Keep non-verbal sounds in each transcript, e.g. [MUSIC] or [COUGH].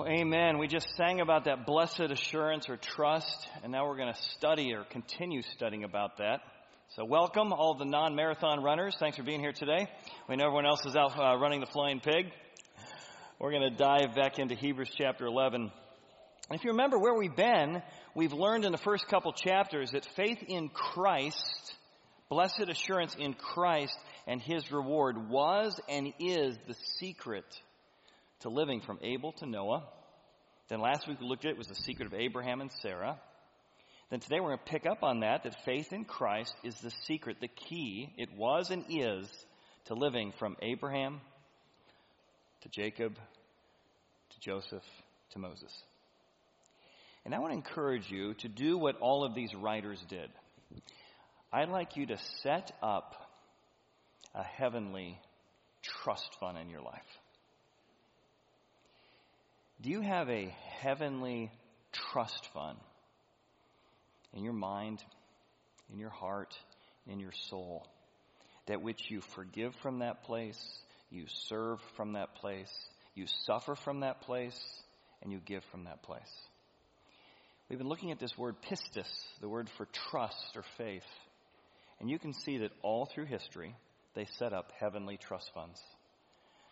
Well, amen. We just sang about that blessed assurance or trust, and now we're going to study or continue studying about that. So, welcome all the non marathon runners. Thanks for being here today. We know everyone else is out uh, running the flying pig. We're going to dive back into Hebrews chapter 11. And if you remember where we've been, we've learned in the first couple chapters that faith in Christ, blessed assurance in Christ and his reward was and is the secret to living from Abel to Noah. Then last week we looked at it was the secret of Abraham and Sarah. Then today we're going to pick up on that, that faith in Christ is the secret, the key, it was and is to living from Abraham to Jacob to Joseph to Moses. And I want to encourage you to do what all of these writers did. I'd like you to set up a heavenly trust fund in your life. Do you have a heavenly trust fund in your mind, in your heart, in your soul, that which you forgive from that place, you serve from that place, you suffer from that place, and you give from that place? We've been looking at this word pistis, the word for trust or faith. And you can see that all through history, they set up heavenly trust funds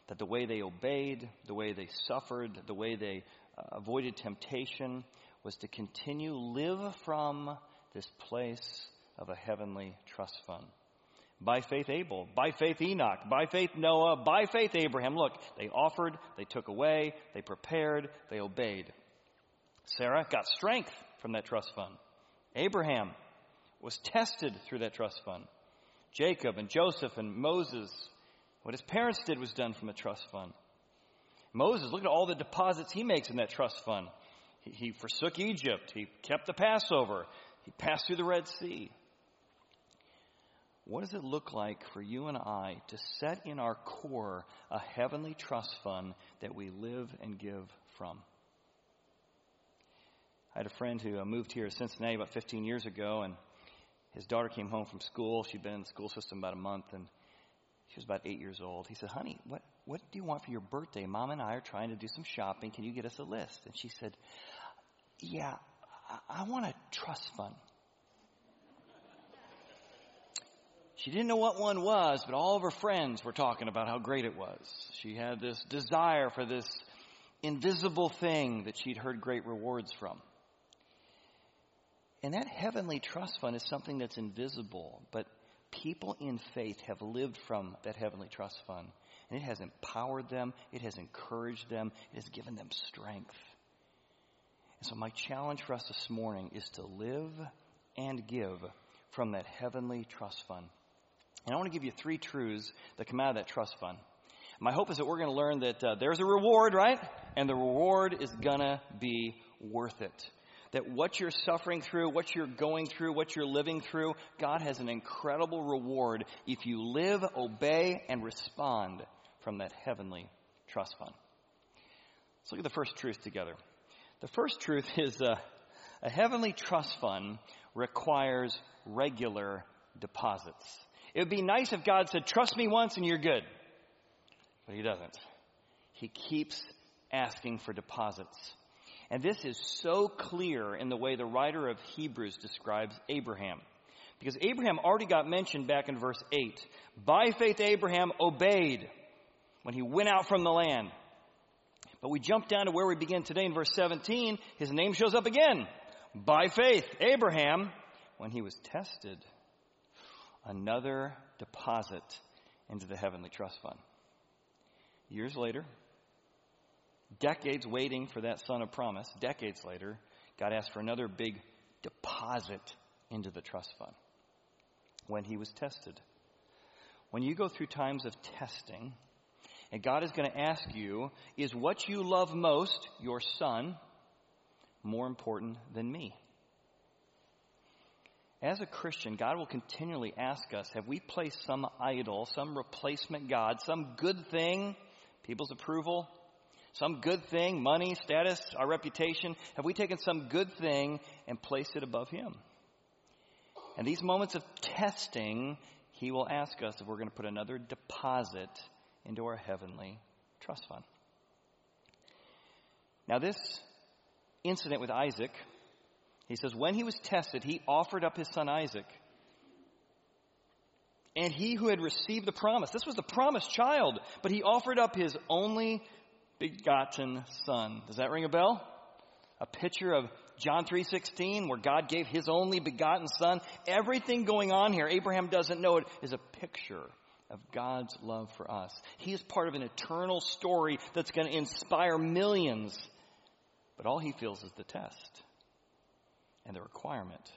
that the way they obeyed, the way they suffered, the way they uh, avoided temptation was to continue live from this place of a heavenly trust fund. By faith Abel, by faith Enoch, by faith Noah, by faith Abraham. Look, they offered, they took away, they prepared, they obeyed. Sarah got strength from that trust fund. Abraham was tested through that trust fund. Jacob and Joseph and Moses what his parents did was done from a trust fund. Moses, look at all the deposits he makes in that trust fund. He, he forsook Egypt. He kept the Passover. He passed through the Red Sea. What does it look like for you and I to set in our core a heavenly trust fund that we live and give from? I had a friend who uh, moved here to Cincinnati about 15 years ago, and his daughter came home from school. She'd been in the school system about a month, and she was about eight years old. He said, Honey, what, what do you want for your birthday? Mom and I are trying to do some shopping. Can you get us a list? And she said, Yeah, I, I want a trust fund. She didn't know what one was, but all of her friends were talking about how great it was. She had this desire for this invisible thing that she'd heard great rewards from. And that heavenly trust fund is something that's invisible, but people in faith have lived from that heavenly trust fund. And it has empowered them, it has encouraged them, it has given them strength. And so, my challenge for us this morning is to live and give from that heavenly trust fund. And I want to give you three truths that come out of that trust fund. My hope is that we're going to learn that uh, there's a reward, right? And the reward is going to be worth it that what you're suffering through, what you're going through, what you're living through, God has an incredible reward if you live, obey, and respond from that heavenly trust fund. Let's look at the first truth together. The first truth is uh, a heavenly trust fund requires regular deposits. It would be nice if God said, Trust me once and you're good. But He doesn't. He keeps asking for deposits. And this is so clear in the way the writer of Hebrews describes Abraham. Because Abraham already got mentioned back in verse 8. By faith, Abraham obeyed when he went out from the land. But we jump down to where we begin today in verse 17. His name shows up again. By faith, Abraham, when he was tested, another deposit into the heavenly trust fund. Years later, decades waiting for that son of promise, decades later, God asked for another big deposit into the trust fund when he was tested. When you go through times of testing, and God is going to ask you, is what you love most, your son, more important than me? As a Christian, God will continually ask us, have we placed some idol, some replacement God, some good thing, people's approval, some good thing, money, status, our reputation, have we taken some good thing and placed it above Him? And these moments of testing, He will ask us if we're going to put another deposit into our heavenly trust fund. Now, this incident with Isaac, he says, when he was tested, he offered up his son Isaac. And he who had received the promise, this was the promised child, but he offered up his only begotten son. Does that ring a bell? A picture of John 3:16 where God gave his only begotten son. Everything going on here, Abraham doesn't know it, is a picture of God's love for us. He is part of an eternal story that's going to inspire millions. But all he feels is the test and the requirement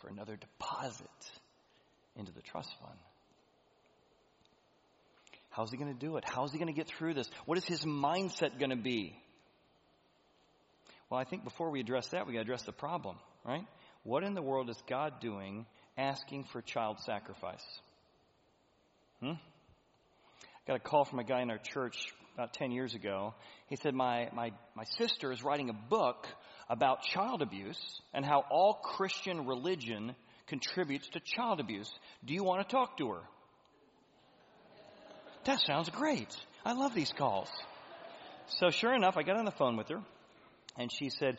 for another deposit into the trust fund. How's he going to do it? How's he going to get through this? What is his mindset going to be? Well, I think before we address that, we got to address the problem, right? What in the world is God doing asking for child sacrifice? Hmm? I got a call from a guy in our church about 10 years ago. He said, my, my, my sister is writing a book about child abuse and how all Christian religion contributes to child abuse. Do you want to talk to her? That sounds great. I love these calls. So sure enough, I got on the phone with her and she said,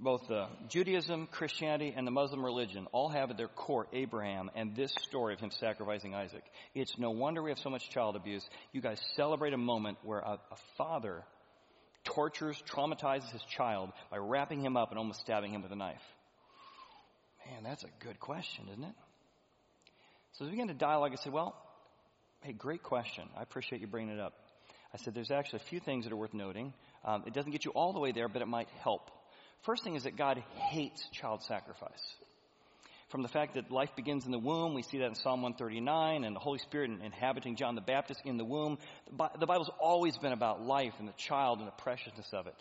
both Judaism, Christianity, and the Muslim religion all have at their core Abraham and this story of him sacrificing Isaac. It's no wonder we have so much child abuse. You guys celebrate a moment where a, a father tortures, traumatizes his child by wrapping him up and almost stabbing him with a knife. Man, that's a good question, isn't it? So as we began to dialogue, I said, Well, hey, great question. I appreciate you bringing it up. I said, There's actually a few things that are worth noting. Um, it doesn't get you all the way there, but it might help. First thing is that God hates child sacrifice. From the fact that life begins in the womb, we see that in Psalm 139, and the Holy Spirit inhabiting John the Baptist in the womb. The Bible's always been about life and the child and the preciousness of it.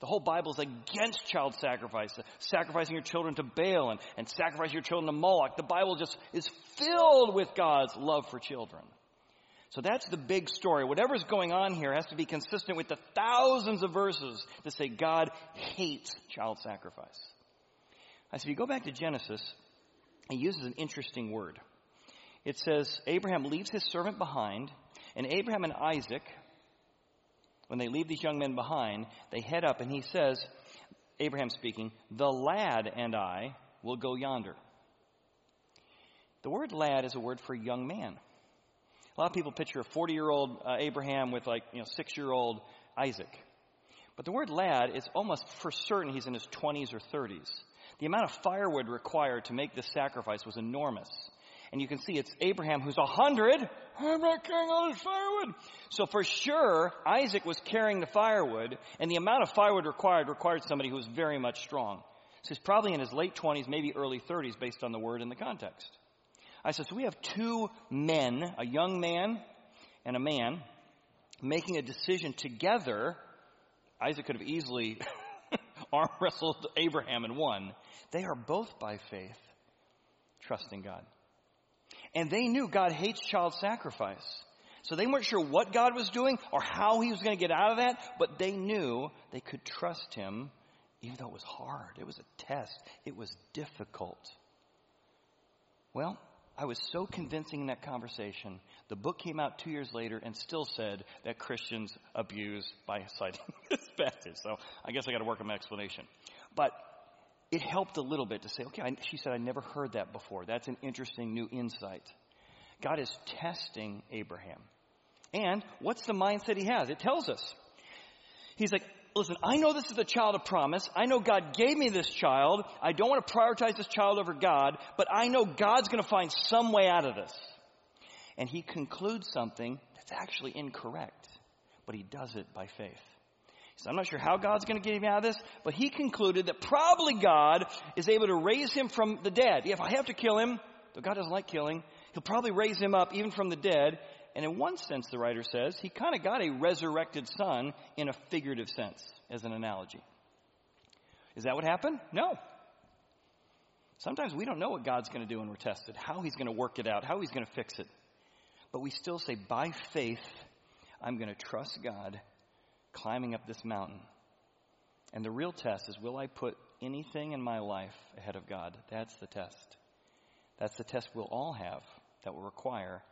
The whole Bible is against child sacrifice, sacrificing your children to Baal and, and sacrificing your children to Moloch. The Bible just is filled with God's love for children. So that's the big story. Whatever's going on here has to be consistent with the thousands of verses that say God hates child sacrifice. I said, you go back to Genesis, he uses an interesting word. It says, Abraham leaves his servant behind, and Abraham and Isaac, when they leave these young men behind, they head up, and he says, Abraham speaking, the lad and I will go yonder. The word lad is a word for young man. A lot of people picture a 40 year old uh, Abraham with like, you know, six year old Isaac. But the word lad is almost for certain he's in his 20s or 30s. The amount of firewood required to make this sacrifice was enormous. And you can see it's Abraham who's a hundred. I'm not carrying all this firewood. So for sure, Isaac was carrying the firewood, and the amount of firewood required required somebody who was very much strong. So he's probably in his late 20s, maybe early 30s, based on the word and the context. I said, so we have two men, a young man and a man, making a decision together. Isaac could have easily [LAUGHS] arm wrestled Abraham and won. They are both by faith trusting God. And they knew God hates child sacrifice. So they weren't sure what God was doing or how he was going to get out of that, but they knew they could trust him even though it was hard. It was a test. It was difficult. Well, I was so convincing in that conversation. The book came out two years later and still said that Christians abuse by citing [LAUGHS] this passage. So I guess I got to work on my explanation. But it helped a little bit to say, okay, I, she said, I never heard that before. That's an interesting new insight. God is testing Abraham. And what's the mindset he has? It tells us. He's like, listen, I know this is a child of promise. I know God gave me this child. I don't want to prioritize this child over God, but I know God's going to find some way out of this. And he concludes something that's actually incorrect, but he does it by faith. So I'm not sure how God's going to get him out of this, but he concluded that probably God is able to raise him from the dead. If I have to kill him, though God doesn't like killing, he'll probably raise him up even from the dead and in one sense, the writer says, he kind of got a resurrected son in a figurative sense, as an analogy. Is that what happened? No. Sometimes we don't know what God's going to do when we're tested, how he's going to work it out, how he's going to fix it. But we still say, by faith, I'm going to trust God climbing up this mountain. And the real test is, will I put anything in my life ahead of God? That's the test. That's the test we'll all have that will require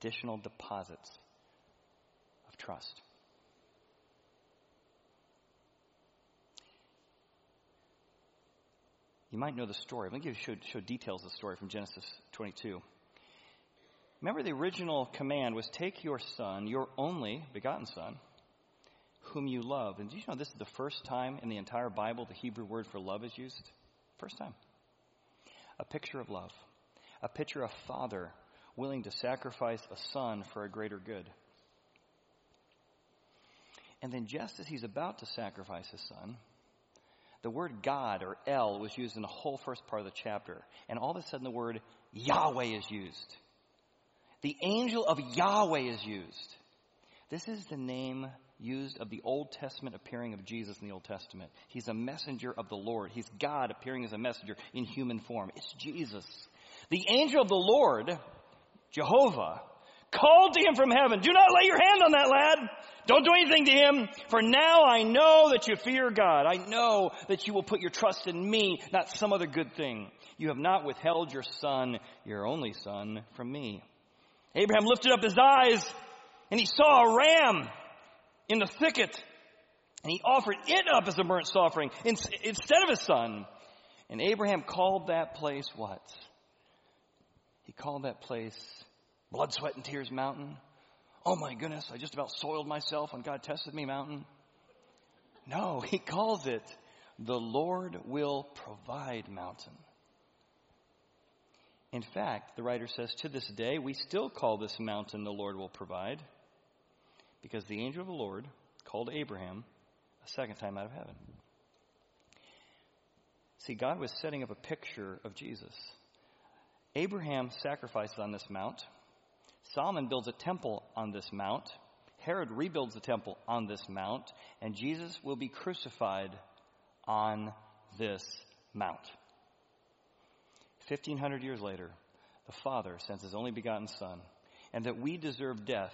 additional deposits of trust. You might know the story. Let me give you show, show details of the story from Genesis 22. Remember, the original command was take your son, your only begotten son, whom you love. And do you know this is the first time in the entire Bible the Hebrew word for love is used? First time. A picture of love, a picture of father willing to sacrifice a son for a greater good. And then just as he's about to sacrifice his son, the word God or El was used in the whole first part of the chapter. And all of a sudden the word Yahweh is used. The angel of Yahweh is used. This is the name used of the Old Testament appearing of Jesus in the Old Testament. He's a messenger of the Lord. He's God appearing as a messenger in human form. It's Jesus. The angel of the Lord, Jehovah, called to him from heaven, Do not lay your hand on that lad. Don't do anything to him, for now I know that you fear God. I know that you will put your trust in me, not some other good thing. You have not withheld your son, your only son, from me. Abraham lifted up his eyes and he saw a ram in the thicket and he offered it up as a burnt offering instead of his son. And Abraham called that place what? He called that place Blood, Sweat, and Tears Mountain. Oh my goodness, I just about soiled myself when God tested me mountain. No, [LAUGHS] he calls it the Lord will provide mountain. In fact, the writer says, to this day, we still call this mountain the Lord will provide because the angel of the Lord called Abraham a second time out of heaven. See, God was setting up a picture of Jesus. Abraham sacrifices on this mount. Solomon builds a temple on this mount. Herod rebuilds the temple on this mount. And Jesus will be crucified on this mount. 1500 years later, the Father sends his only begotten Son, and that we deserve death,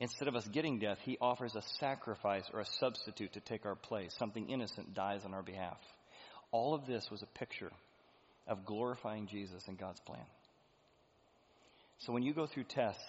instead of us getting death, he offers a sacrifice or a substitute to take our place. Something innocent dies on our behalf. All of this was a picture of glorifying Jesus in God's plan. So when you go through tests,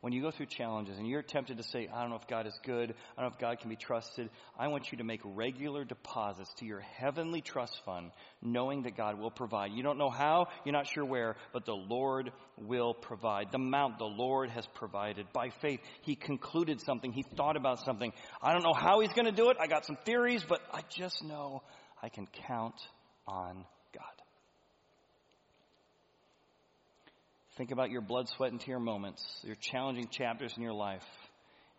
when you go through challenges and you're tempted to say, I don't know if God is good, I don't know if God can be trusted, I want you to make regular deposits to your heavenly trust fund, knowing that God will provide. You don't know how, you're not sure where, but the Lord will provide. The mount the Lord has provided. By faith, He concluded something, He thought about something. I don't know how He's going to do it, I got some theories, but I just know I can count on God. Think about your blood, sweat, and tear moments, your challenging chapters in your life,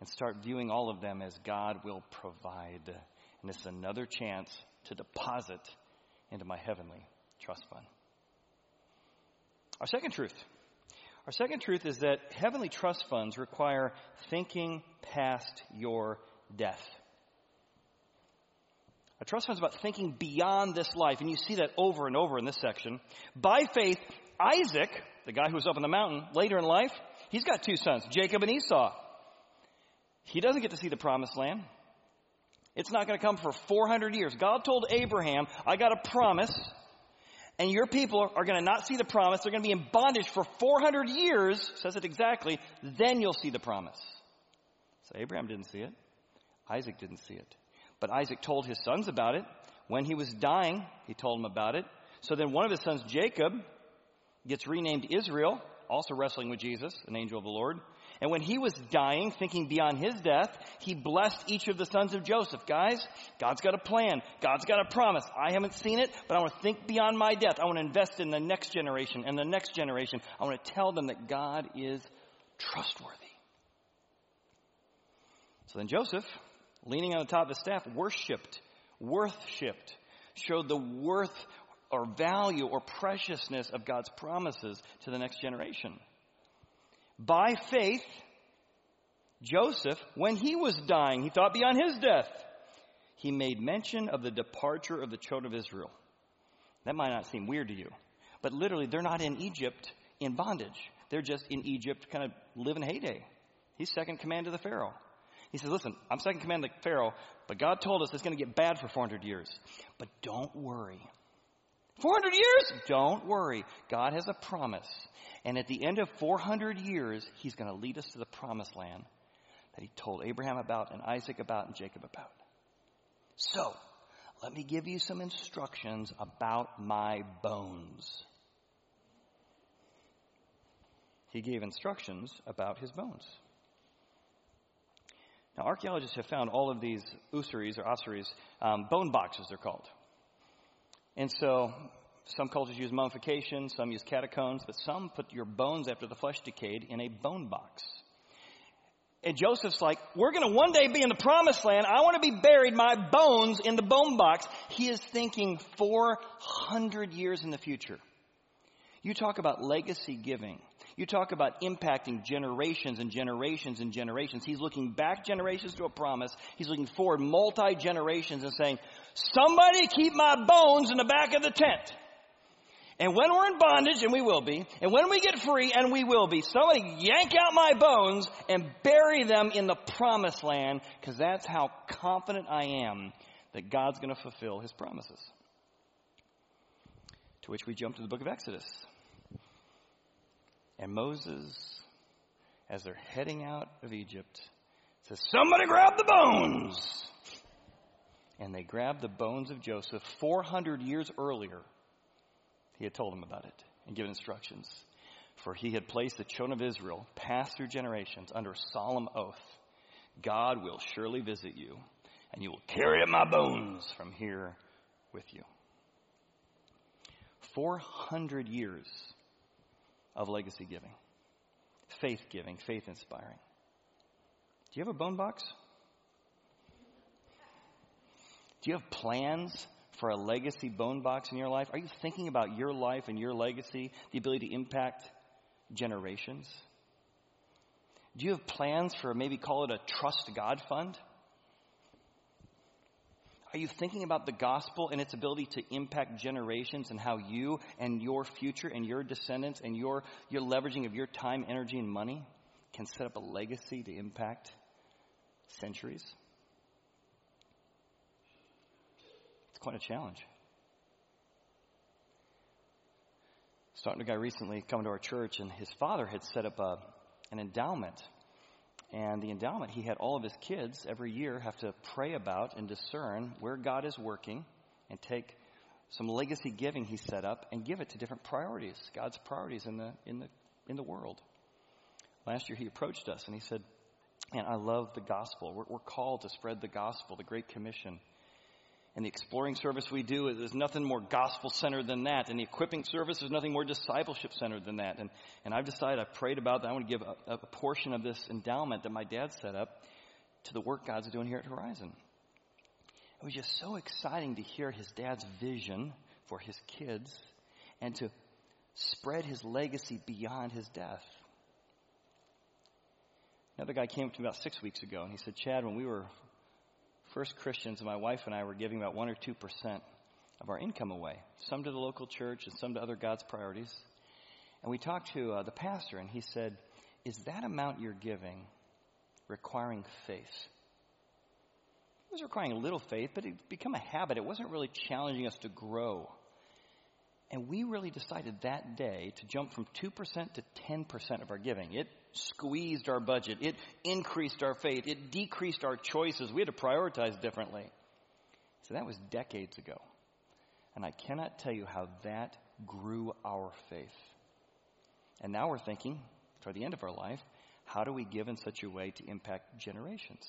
and start viewing all of them as God will provide. And it's another chance to deposit into my heavenly trust fund. Our second truth. Our second truth is that heavenly trust funds require thinking past your death. A trust fund is about thinking beyond this life, and you see that over and over in this section. By faith, Isaac, the guy who was up in the mountain later in life, he's got two sons, Jacob and Esau. He doesn't get to see the promised land. It's not going to come for 400 years. God told Abraham, I got a promise, and your people are going to not see the promise. They're going to be in bondage for 400 years, says it exactly, then you'll see the promise. So Abraham didn't see it. Isaac didn't see it. But Isaac told his sons about it. When he was dying, he told them about it. So then one of his sons, Jacob, gets renamed Israel, also wrestling with Jesus, an angel of the Lord. And when he was dying, thinking beyond his death, he blessed each of the sons of Joseph. Guys, God's got a plan. God's got a promise. I haven't seen it, but I want to think beyond my death. I want to invest in the next generation and the next generation. I want to tell them that God is trustworthy. So then Joseph, leaning on the top of his staff, worshipped, worshiped, showed the worth or value or preciousness of God's promises to the next generation. By faith, Joseph, when he was dying, he thought beyond his death. He made mention of the departure of the children of Israel. That might not seem weird to you, but literally, they're not in Egypt in bondage. They're just in Egypt, kind of living heyday. He's second command to the Pharaoh. He says, Listen, I'm second command to the Pharaoh, but God told us it's going to get bad for 400 years. But don't worry. 400 years? Don't worry. God has a promise. And at the end of 400 years, He's going to lead us to the promised land that He told Abraham about and Isaac about and Jacob about. So, let me give you some instructions about my bones. He gave instructions about his bones. Now, archaeologists have found all of these usaries or ossuaries, um, bone boxes they're called. And so, some cultures use mummification, some use catacombs, but some put your bones after the flesh decayed in a bone box. And Joseph's like, we're going to one day be in the promised land. I want to be buried, my bones in the bone box. He is thinking 400 years in the future. You talk about legacy giving. You talk about impacting generations and generations and generations. He's looking back generations to a promise. He's looking forward multi generations and saying, somebody keep my bones in the back of the tent. And when we're in bondage, and we will be, and when we get free, and we will be, somebody yank out my bones and bury them in the promised land, because that's how confident I am that God's going to fulfill his promises. To which we jump to the book of Exodus. And Moses, as they're heading out of Egypt, says, Somebody grab the bones! And they grabbed the bones of Joseph 400 years earlier he had told them about it and given instructions. For he had placed the children of Israel, passed through generations, under solemn oath God will surely visit you, and you will carry up my bones from here with you. 400 years of legacy giving, faith giving, faith inspiring. Do you have a bone box? Do you have plans for a legacy bone box in your life? Are you thinking about your life and your legacy, the ability to impact generations? Do you have plans for maybe call it a trust God fund? Are you thinking about the gospel and its ability to impact generations and how you and your future and your descendants and your, your leveraging of your time, energy, and money can set up a legacy to impact centuries? It's quite a challenge. I was talking to a guy recently coming to our church, and his father had set up a, an endowment. And the endowment, he had all of his kids every year have to pray about and discern where God is working and take some legacy giving he set up and give it to different priorities, God's priorities in the, in the, in the world. Last year he approached us and he said, Man, I love the gospel. We're, we're called to spread the gospel, the Great Commission. And the exploring service we do is nothing more gospel centered than that. And the equipping service is nothing more discipleship centered than that. And, and I've decided, I've prayed about that. I want to give a, a portion of this endowment that my dad set up to the work God's doing here at Horizon. It was just so exciting to hear his dad's vision for his kids and to spread his legacy beyond his death. Another guy came up to me about six weeks ago and he said, Chad, when we were first Christians, my wife and I were giving about 1 or 2% of our income away, some to the local church and some to other God's priorities. And we talked to uh, the pastor, and he said, Is that amount you're giving requiring faith? It was requiring a little faith, but it became a habit. It wasn't really challenging us to grow. And we really decided that day to jump from 2% to 10% of our giving. It squeezed our budget. It increased our faith. It decreased our choices. We had to prioritize differently. So that was decades ago. And I cannot tell you how that grew our faith. And now we're thinking, toward the end of our life, how do we give in such a way to impact generations?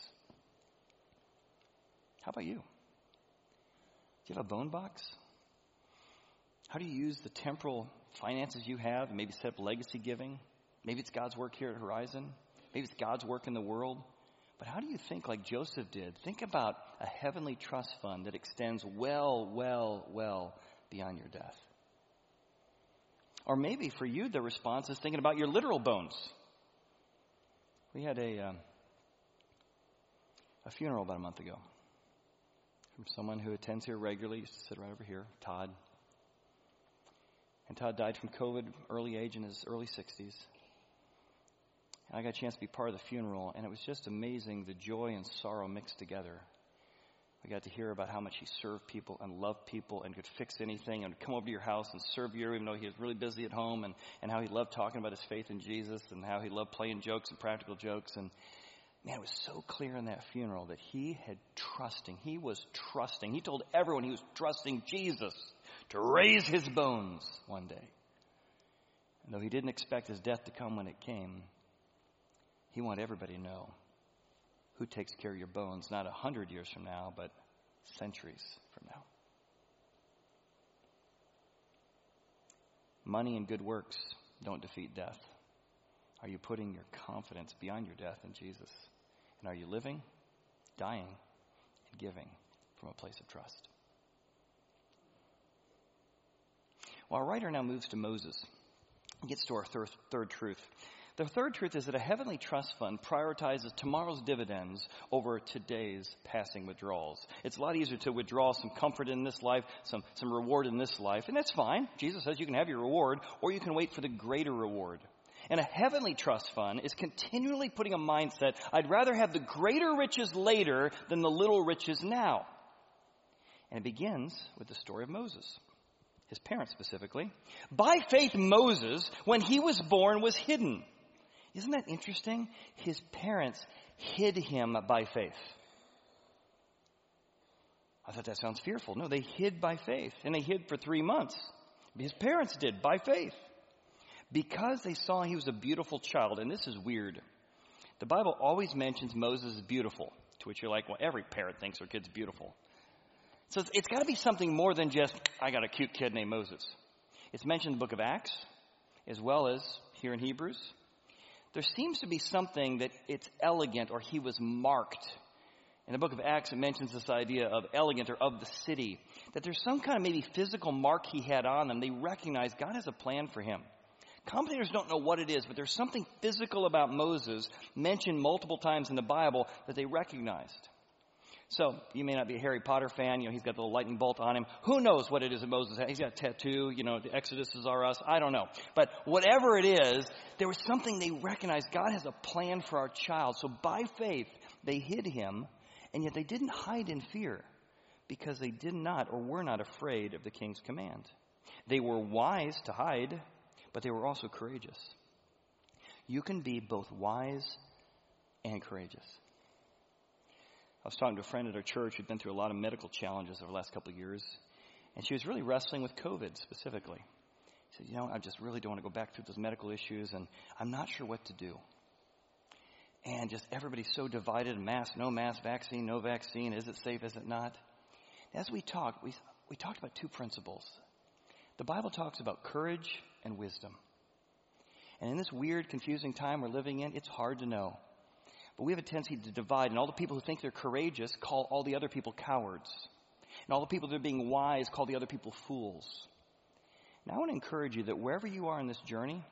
How about you? Do you have a bone box? How do you use the temporal finances you have and maybe set up legacy giving? Maybe it's God's work here at Horizon. Maybe it's God's work in the world. But how do you think like Joseph did? Think about a heavenly trust fund that extends well, well, well beyond your death. Or maybe for you, the response is thinking about your literal bones. We had a, um, a funeral about a month ago from someone who attends here regularly, used to sit right over here, Todd. And Todd died from COVID, early age in his early 60s. And I got a chance to be part of the funeral, and it was just amazing the joy and sorrow mixed together. We got to hear about how much he served people and loved people and could fix anything and would come over to your house and serve you even though he was really busy at home and, and how he loved talking about his faith in Jesus and how he loved playing jokes and practical jokes. And Man, it was so clear in that funeral that he had trusting. He was trusting. He told everyone he was trusting Jesus to raise his bones one day. And though he didn't expect his death to come when it came, he wanted everybody to know who takes care of your bones, not a hundred years from now, but centuries from now. Money and good works don't defeat death. Are you putting your confidence beyond your death in Jesus? And are you living, dying, and giving from a place of trust? Well, our writer now moves to Moses. He gets to our third, third truth. The third truth is that a heavenly trust fund prioritizes tomorrow's dividends over today's passing withdrawals. It's a lot easier to withdraw some comfort in this life, some, some reward in this life, and that's fine. Jesus says you can have your reward, or you can wait for the greater reward. And a heavenly trust fund is continually putting a mindset, I'd rather have the greater riches later than the little riches now. And it begins with the story of Moses his parents specifically. By faith, Moses, when he was born, was hidden isn't that interesting? His parents hid him by faith. I thought that sounds fearful. No, they hid by faith. And they hid for three months. His parents did by faith. Because they saw he was a beautiful child. And this is weird. The Bible always mentions Moses is beautiful, to which you're like, well, every parent thinks their kid's beautiful. So it's, it's got to be something more than just, I got a cute kid named Moses. It's mentioned in the book of Acts, as well as here in Hebrews there seems to be something that it's elegant or he was marked. In the book of Acts, it mentions this idea of elegant or of the city. That there's some kind of maybe physical mark he had on them. They recognize God has a plan for him. Commentators don't know what it is, but there's something physical about Moses mentioned multiple times in the Bible that they recognized. So you may not be a Harry Potter fan. You know, he's got the lightning bolt on him. Who knows what it is that Moses has? He's got a tattoo. You know, the Exoduses are us. I don't know. But whatever it is, there was something they recognized. God has a plan for our child. So by faith, they hid him, and yet they didn't hide in fear because they did not or were not afraid of the king's command. They were wise to hide, but they were also courageous. You can be both wise and courageous. I was talking to a friend at our church who'd been through a lot of medical challenges over the last couple of years, and she was really wrestling with COVID specifically. She said, You know, I just really don't want to go back through those medical issues, and I'm not sure what to do. And just everybody's so divided mask, no mask, vaccine, no vaccine. Is it safe? Is it not? As we talked, we, we talked about two principles. The Bible talks about courage and wisdom. And in this weird, confusing time we're living in, it's hard to know. But we have a tendency to divide, and all the people who think they're courageous call all the other people cowards. And all the people that are being wise call the other people fools. Now, I want to encourage you that wherever you are in this journey,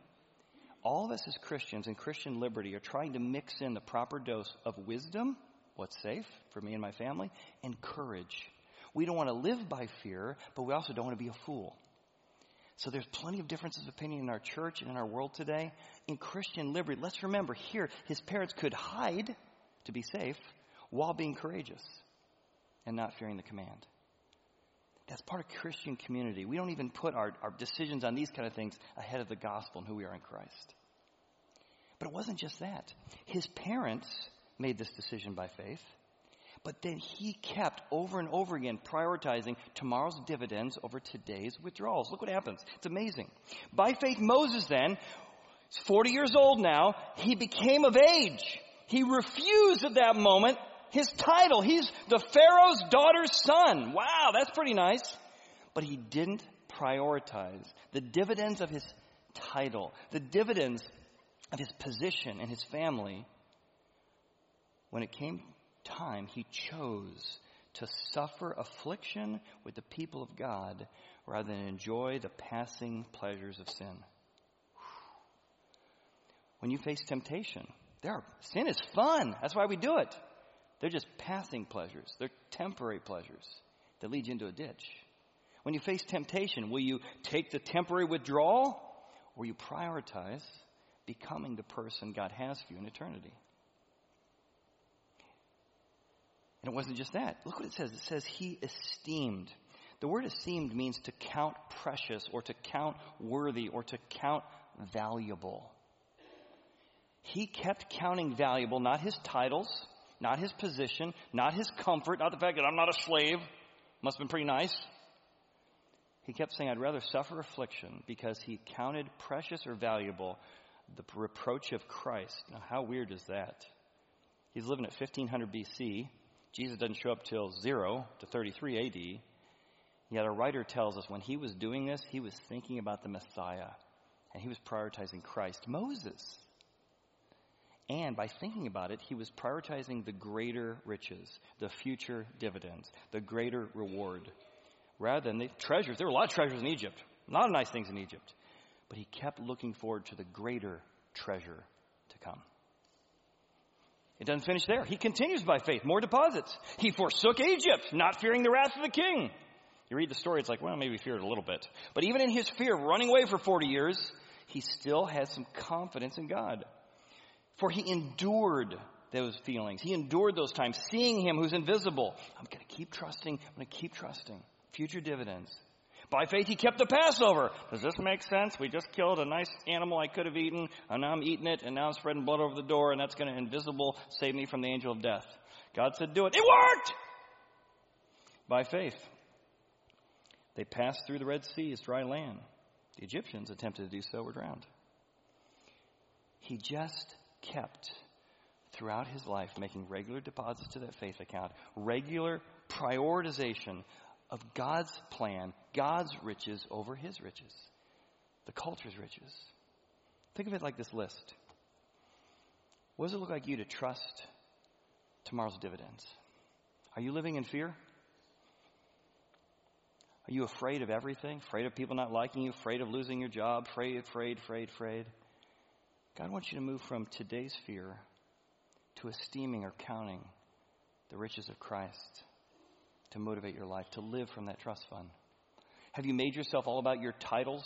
all of us as Christians and Christian liberty are trying to mix in the proper dose of wisdom, what's safe for me and my family, and courage. We don't want to live by fear, but we also don't want to be a fool. So there's plenty of differences of opinion in our church and in our world today. In Christian liberty, let's remember here, his parents could hide to be safe while being courageous and not fearing the command. That's part of Christian community. We don't even put our, our decisions on these kind of things ahead of the gospel and who we are in Christ. But it wasn't just that. His parents made this decision by faith. But then he kept over and over again prioritizing tomorrow's dividends over today's withdrawals. Look what happens. It's amazing. By faith, Moses then, 40 years old now, he became of age. He refused at that moment his title. He's the Pharaoh's daughter's son. Wow, that's pretty nice. But he didn't prioritize the dividends of his title, the dividends of his position and his family when it came time, he chose to suffer affliction with the people of God rather than enjoy the passing pleasures of sin. When you face temptation, there are, sin is fun. That's why we do it. They're just passing pleasures. They're temporary pleasures that lead you into a ditch. When you face temptation, will you take the temporary withdrawal or you prioritize becoming the person God has for you in eternity? And it wasn't just that. Look what it says. It says he esteemed. The word esteemed means to count precious or to count worthy or to count valuable. He kept counting valuable not his titles, not his position, not his comfort, not the fact that I'm not a slave. Must have been pretty nice. He kept saying, I'd rather suffer affliction because he counted precious or valuable the reproach of Christ. Now, how weird is that? He's living at 1500 BC. Jesus doesn't show up till 0 to 33 AD. Yet a writer tells us when he was doing this, he was thinking about the Messiah and he was prioritizing Christ. Moses. And by thinking about it, he was prioritizing the greater riches, the future dividends, the greater reward, rather than the treasures. There were a lot of treasures in Egypt, a lot of nice things in Egypt. But he kept looking forward to the greater treasure to come. It doesn't finish there. He continues by faith, more deposits. He forsook Egypt, not fearing the wrath of the king. You read the story, it's like, well, maybe he feared a little bit. But even in his fear of running away for 40 years, he still has some confidence in God. For he endured those feelings. He endured those times, seeing him who's invisible. I'm going to keep trusting. I'm going to keep trusting. Future dividends. By faith, he kept the Passover. Does this make sense? We just killed a nice animal I could have eaten, and now I'm eating it, and now I'm spreading blood over the door, and that's going to invisible save me from the angel of death. God said, do it. It worked! By faith. They passed through the Red Sea as dry land. The Egyptians attempted to do so, were drowned. He just kept throughout his life making regular deposits to that faith account, regular prioritization of God's plan, God's riches over his riches, the culture's riches. Think of it like this list. What does it look like you to trust tomorrow's dividends? Are you living in fear? Are you afraid of everything? Afraid of people not liking you? Afraid of losing your job? Afraid, afraid, afraid, afraid? God wants you to move from today's fear to esteeming or counting the riches of Christ to motivate your life, to live from that trust fund. Have you made yourself all about your titles?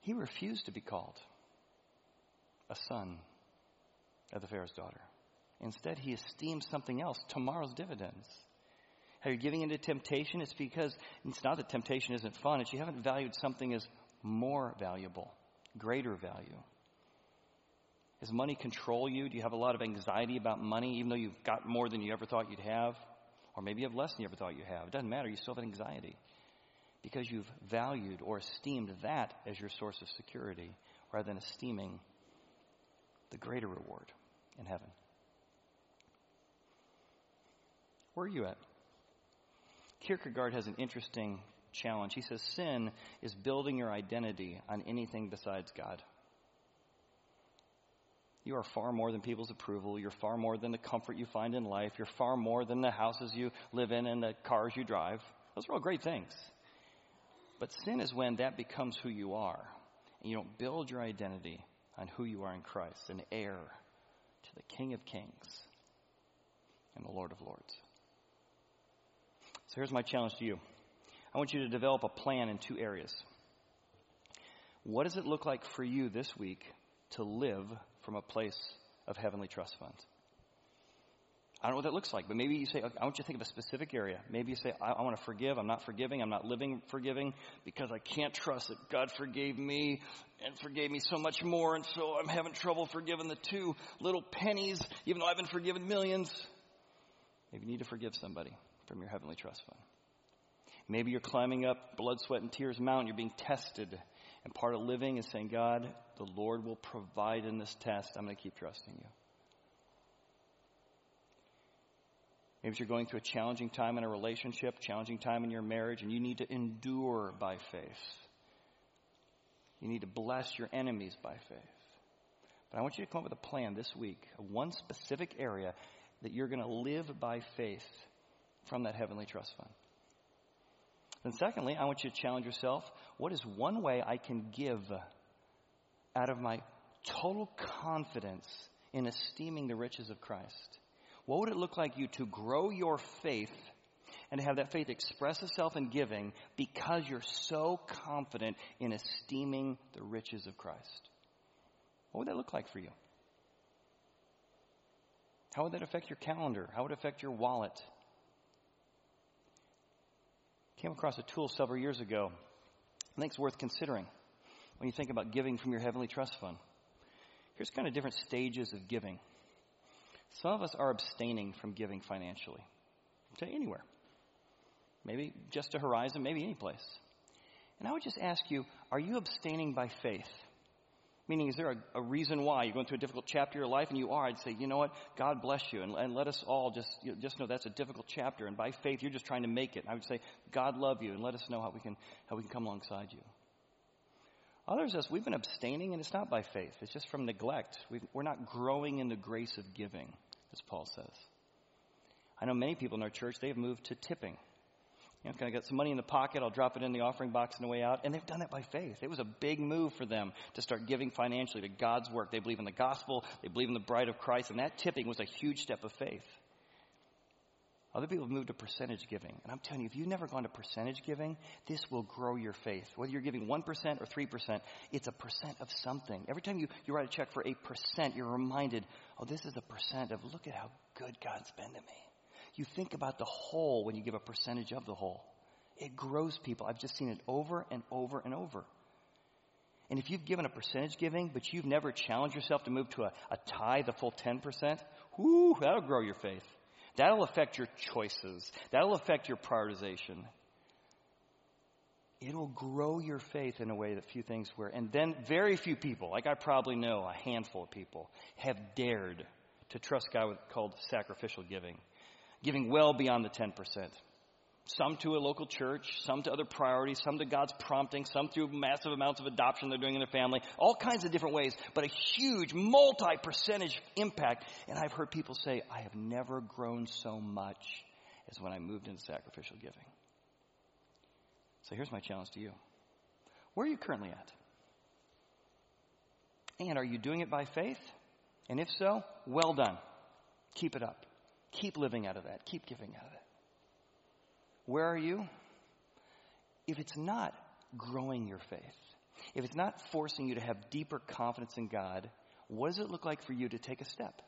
He refused to be called a son of the Pharaoh's daughter. Instead, he esteems something else, tomorrow's dividends. Are you giving into temptation? It's because it's not that temptation isn't fun, it's you haven't valued something as more valuable, greater value. Does money control you? Do you have a lot of anxiety about money, even though you've got more than you ever thought you'd have? Or maybe you have less than you ever thought you have. It doesn't matter. You still have anxiety because you've valued or esteemed that as your source of security rather than esteeming the greater reward in heaven. Where are you at? Kierkegaard has an interesting challenge. He says sin is building your identity on anything besides God. You are far more than people's approval. You're far more than the comfort you find in life. You're far more than the houses you live in and the cars you drive. Those are all great things. But sin is when that becomes who you are. And you don't build your identity on who you are in Christ, an heir to the King of Kings and the Lord of Lords. So here's my challenge to you I want you to develop a plan in two areas. What does it look like for you this week to live from a place of heavenly trust fund. I don't know what that looks like, but maybe you say, I want you to think of a specific area. Maybe you say, I, I want to forgive. I'm not forgiving. I'm not living forgiving because I can't trust that God forgave me and forgave me so much more. And so I'm having trouble forgiving the two little pennies, even though I've been forgiven millions. Maybe you need to forgive somebody from your heavenly trust fund. Maybe you're climbing up blood, sweat, and tears mountain. You're being tested. And part of living is saying, God, the Lord will provide in this test. I'm going to keep trusting you. Maybe you're going through a challenging time in a relationship, challenging time in your marriage, and you need to endure by faith. You need to bless your enemies by faith. But I want you to come up with a plan this week, one specific area that you're going to live by faith from that heavenly trust fund. And secondly, I want you to challenge yourself what is one way I can give out of my total confidence in esteeming the riches of Christ? What would it look like you to grow your faith and to have that faith express itself in giving because you're so confident in esteeming the riches of Christ? What would that look like for you? How would that affect your calendar? How would it affect your wallet? Came across a tool several years ago. I think it's worth considering. when you think about giving from your Heavenly Trust Fund. Here's kind of different stages of giving. Some of us are abstaining from giving financially to anywhere. Maybe just to Horizon, maybe any place. And I would just ask you, are you abstaining by faith? Meaning, is there a, a, reason why you're going through a difficult chapter of your life? And you are. I'd say, you know what? God bless you. And, and let us all just, you know, just know that's a difficult chapter. And by faith, you're just trying to make it. I would say, God love you and let us know how we can, how we can come alongside you. Others us, we've been abstaining, and it's not by faith. It's just from neglect. we we're not growing in the grace of giving, as Paul says. I know many people in our church, they've moved to tipping. You know, can I get some money in the pocket? I'll drop it in the offering box on the way out. And they've done that by faith. It was a big move for them to start giving financially to God's work. They believe in the gospel. They believe in the bride of Christ. And that tipping was a huge step of faith. Other people have moved to percentage giving. And I'm telling you, if you've never gone to percentage giving, this will grow your faith. Whether you're giving 1% or 3%, it's a percent of something. Every time you, you write a check for a percent, you're reminded, oh, this is a percent of look at how good God's been to me. You think about the whole when you give a percentage of the whole. It grows people. I've just seen it over and over and over. And if you've given a percentage giving, but you've never challenged yourself to move to a, a tithe, the full 10%, whoo, that'll grow your faith. That'll affect your choices. That'll affect your prioritization. It'll grow your faith in a way that few things were. And then very few people, like I probably know a handful of people, have dared to trust God with called sacrificial giving giving well beyond the 10%. Some to a local church, some to other priorities, some to God's prompting, some through massive amounts of adoption they're doing in their family, all kinds of different ways, but a huge multi percentage impact. And I've heard people say, I have never grown so much as when I moved into sacrificial giving. So here's my challenge to you Where are you currently at? And are you doing it by faith? And if so, well done. Keep it up. Keep living out of that. Keep giving out of it. Where are you? If it's not growing your faith, if it's not forcing you to have deeper confidence in God, what does it look like for you to take a step?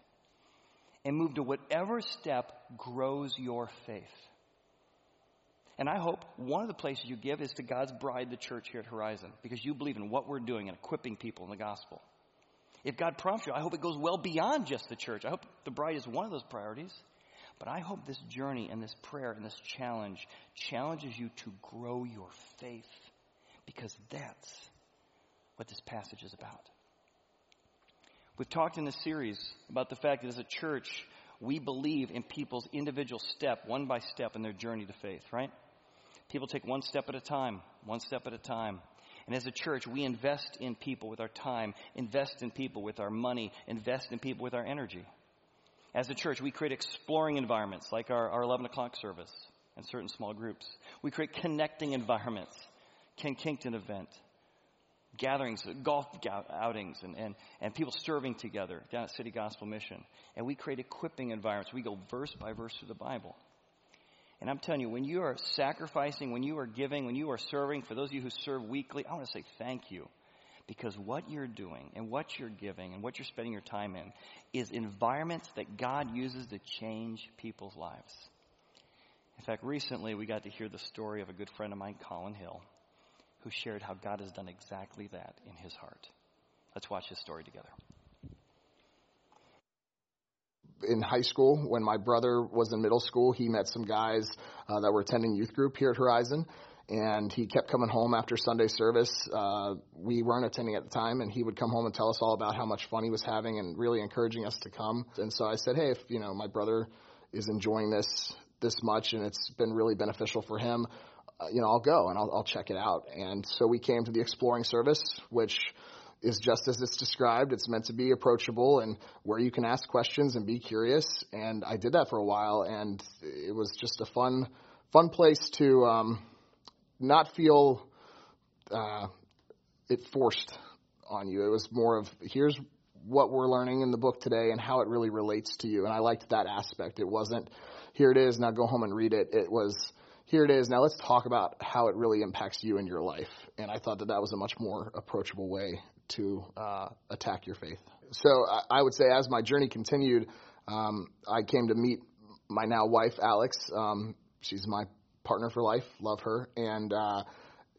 And move to whatever step grows your faith. And I hope one of the places you give is to God's bride, the church here at Horizon, because you believe in what we're doing and equipping people in the gospel. If God prompts you, I hope it goes well beyond just the church. I hope the bride is one of those priorities. But I hope this journey and this prayer and this challenge challenges you to grow your faith because that's what this passage is about. We've talked in this series about the fact that as a church, we believe in people's individual step, one by step in their journey to faith, right? People take one step at a time, one step at a time. And as a church, we invest in people with our time, invest in people with our money, invest in people with our energy. As a church, we create exploring environments like our, our 11 o'clock service and certain small groups. We create connecting environments, Ken Kington event, gatherings, golf outings, and, and, and people serving together down at City Gospel Mission. And we create equipping environments. We go verse by verse through the Bible. And I'm telling you, when you are sacrificing, when you are giving, when you are serving, for those of you who serve weekly, I want to say thank you. Because what you're doing and what you're giving and what you're spending your time in is environments that God uses to change people's lives. In fact, recently we got to hear the story of a good friend of mine, Colin Hill, who shared how God has done exactly that in his heart. Let's watch his story together. In high school, when my brother was in middle school, he met some guys uh, that were attending youth group here at Horizon and he kept coming home after Sunday service. Uh, we weren't attending at the time, and he would come home and tell us all about how much fun he was having and really encouraging us to come. And so I said, hey, if you know my brother is enjoying this this much and it's been really beneficial for him, uh, you know, I'll go and I'll, I'll check it out. And so we came to the exploring service, which is just as it's described. It's meant to be approachable and where you can ask questions and be curious. And I did that for a while, and it was just a fun, fun place to. Um, not feel uh, it forced on you. It was more of here's what we're learning in the book today and how it really relates to you. And I liked that aspect. It wasn't here it is, now go home and read it. It was here it is, now let's talk about how it really impacts you in your life. And I thought that that was a much more approachable way to uh, attack your faith. So I, I, would say as my journey continued, um, I came to meet my now wife, Alex. Um, she's my partner for life, love her, and uh,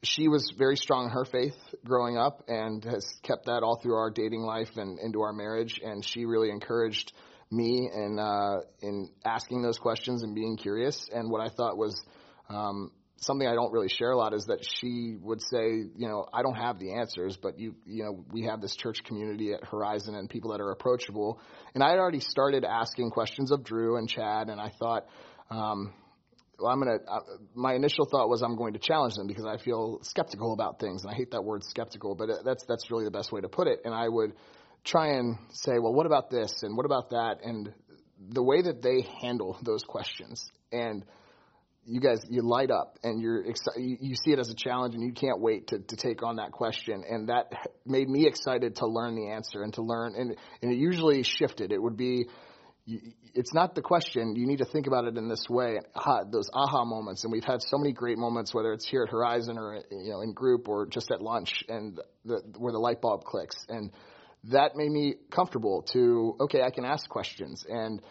she was very strong in her faith growing up and has kept that all through our dating life and into our marriage. And she really encouraged me in uh, in asking those questions and being curious. And what I thought was um, something I don't really share a lot is that she would say, you know, I don't have the answers, but you, you know, we have this church community at Horizon and people that are approachable. And I had already started asking questions of Drew and Chad, and I thought, um, well, I'm gonna. Uh, my initial thought was I'm going to challenge them because I feel skeptical about things, and I hate that word skeptical, but that's that's really the best way to put it. And I would try and say, well, what about this and what about that, and the way that they handle those questions and you guys you light up and you're excited you see it as a challenge and you can't wait to, to take on that question and that made me excited to learn the answer and to learn and and it usually shifted it would be it's not the question. You need to think about it in this way. Aha, those aha moments. And we've had so many great moments whether it's here at horizon or you know in group or just at lunch and the, where the light bulb clicks. And that made me comfortable to okay i can ask questions. And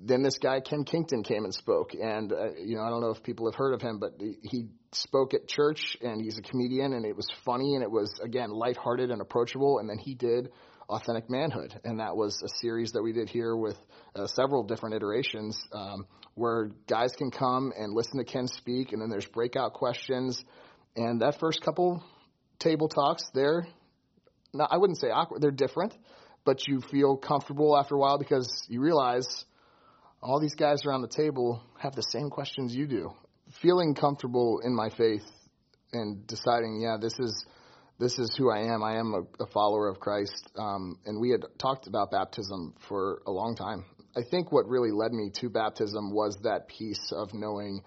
then this guy Ken Kington came and spoke, and uh, you know I don't know if people have heard of him, but he spoke at church, and he's a comedian, and it was funny, and it was again lighthearted and approachable. And then he did Authentic Manhood, and that was a series that we did here with uh, several different iterations, um, where guys can come and listen to Ken speak, and then there's breakout questions, and that first couple table talks, they're not, I wouldn't say awkward, they're different, but you feel comfortable after a while because you realize all these guys around the table have the same questions you do. Feeling comfortable in my faith and deciding, yeah, this is this is who I am. I am a, a follower of Christ. Um, and we had talked about baptism for a long time. I think what really led me to baptism was that piece of knowing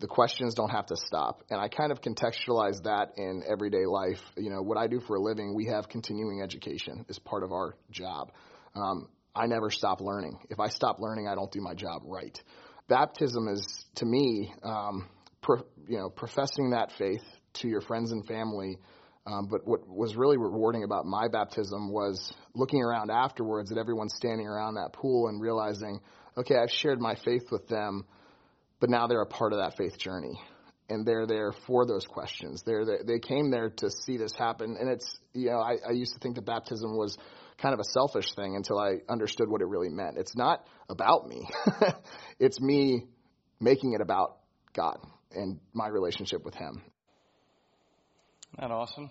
the questions don't have to stop. And I kind of contextualize that in everyday life. You know, what I do for a living, we have continuing education as part of our job. Um, I never stop learning. If I stop learning, I don't do my job right. Baptism is, to me, um, pro, you know, professing that faith to your friends and family. Um, but what was really rewarding about my baptism was looking around afterwards at everyone standing around that pool and realizing, okay, I've shared my faith with them, but now they're a part of that faith journey and they're there for those questions. They're, they came there to see this happen, and it's you know I, I used to think that baptism was kind of a selfish thing until I understood what it really meant. It's not about me. [LAUGHS] it's me making it about God and my relationship with Him. Isn't that awesome?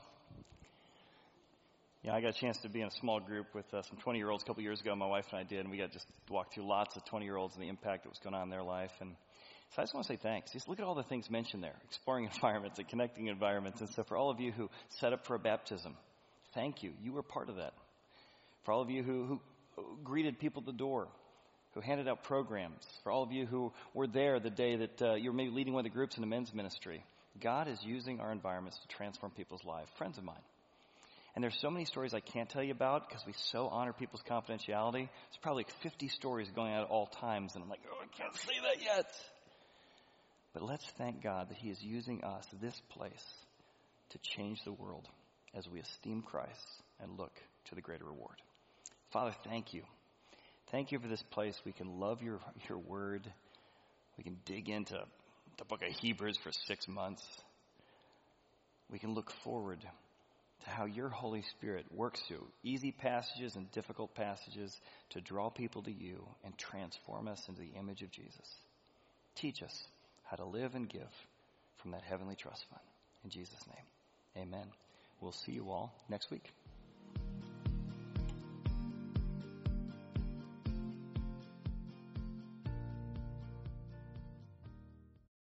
Yeah, I got a chance to be in a small group with uh, some 20 year olds a couple years ago. My wife and I did, and we got just walked through lots of 20 year olds and the impact that was going on in their life. And so I just want to say thanks. Just look at all the things mentioned there exploring [LAUGHS] environments and connecting environments. And so, for all of you who set up for a baptism, thank you. You were part of that. For all of you who, who greeted people at the door, who handed out programs, for all of you who were there the day that uh, you were maybe leading one of the groups in the men's ministry, God is using our environments to transform people's lives. Friends of mine. And there's so many stories I can't tell you about because we so honor people's confidentiality. There's probably like 50 stories going out at all times, and I'm like, oh, I can't say that yet. But let's thank God that He is using us, this place, to change the world as we esteem Christ and look to the greater reward. Father, thank you. Thank you for this place. We can love your, your word. We can dig into the book of Hebrews for six months. We can look forward to how your Holy Spirit works through easy passages and difficult passages to draw people to you and transform us into the image of Jesus. Teach us how to live and give from that heavenly trust fund. In Jesus' name, amen. We'll see you all next week.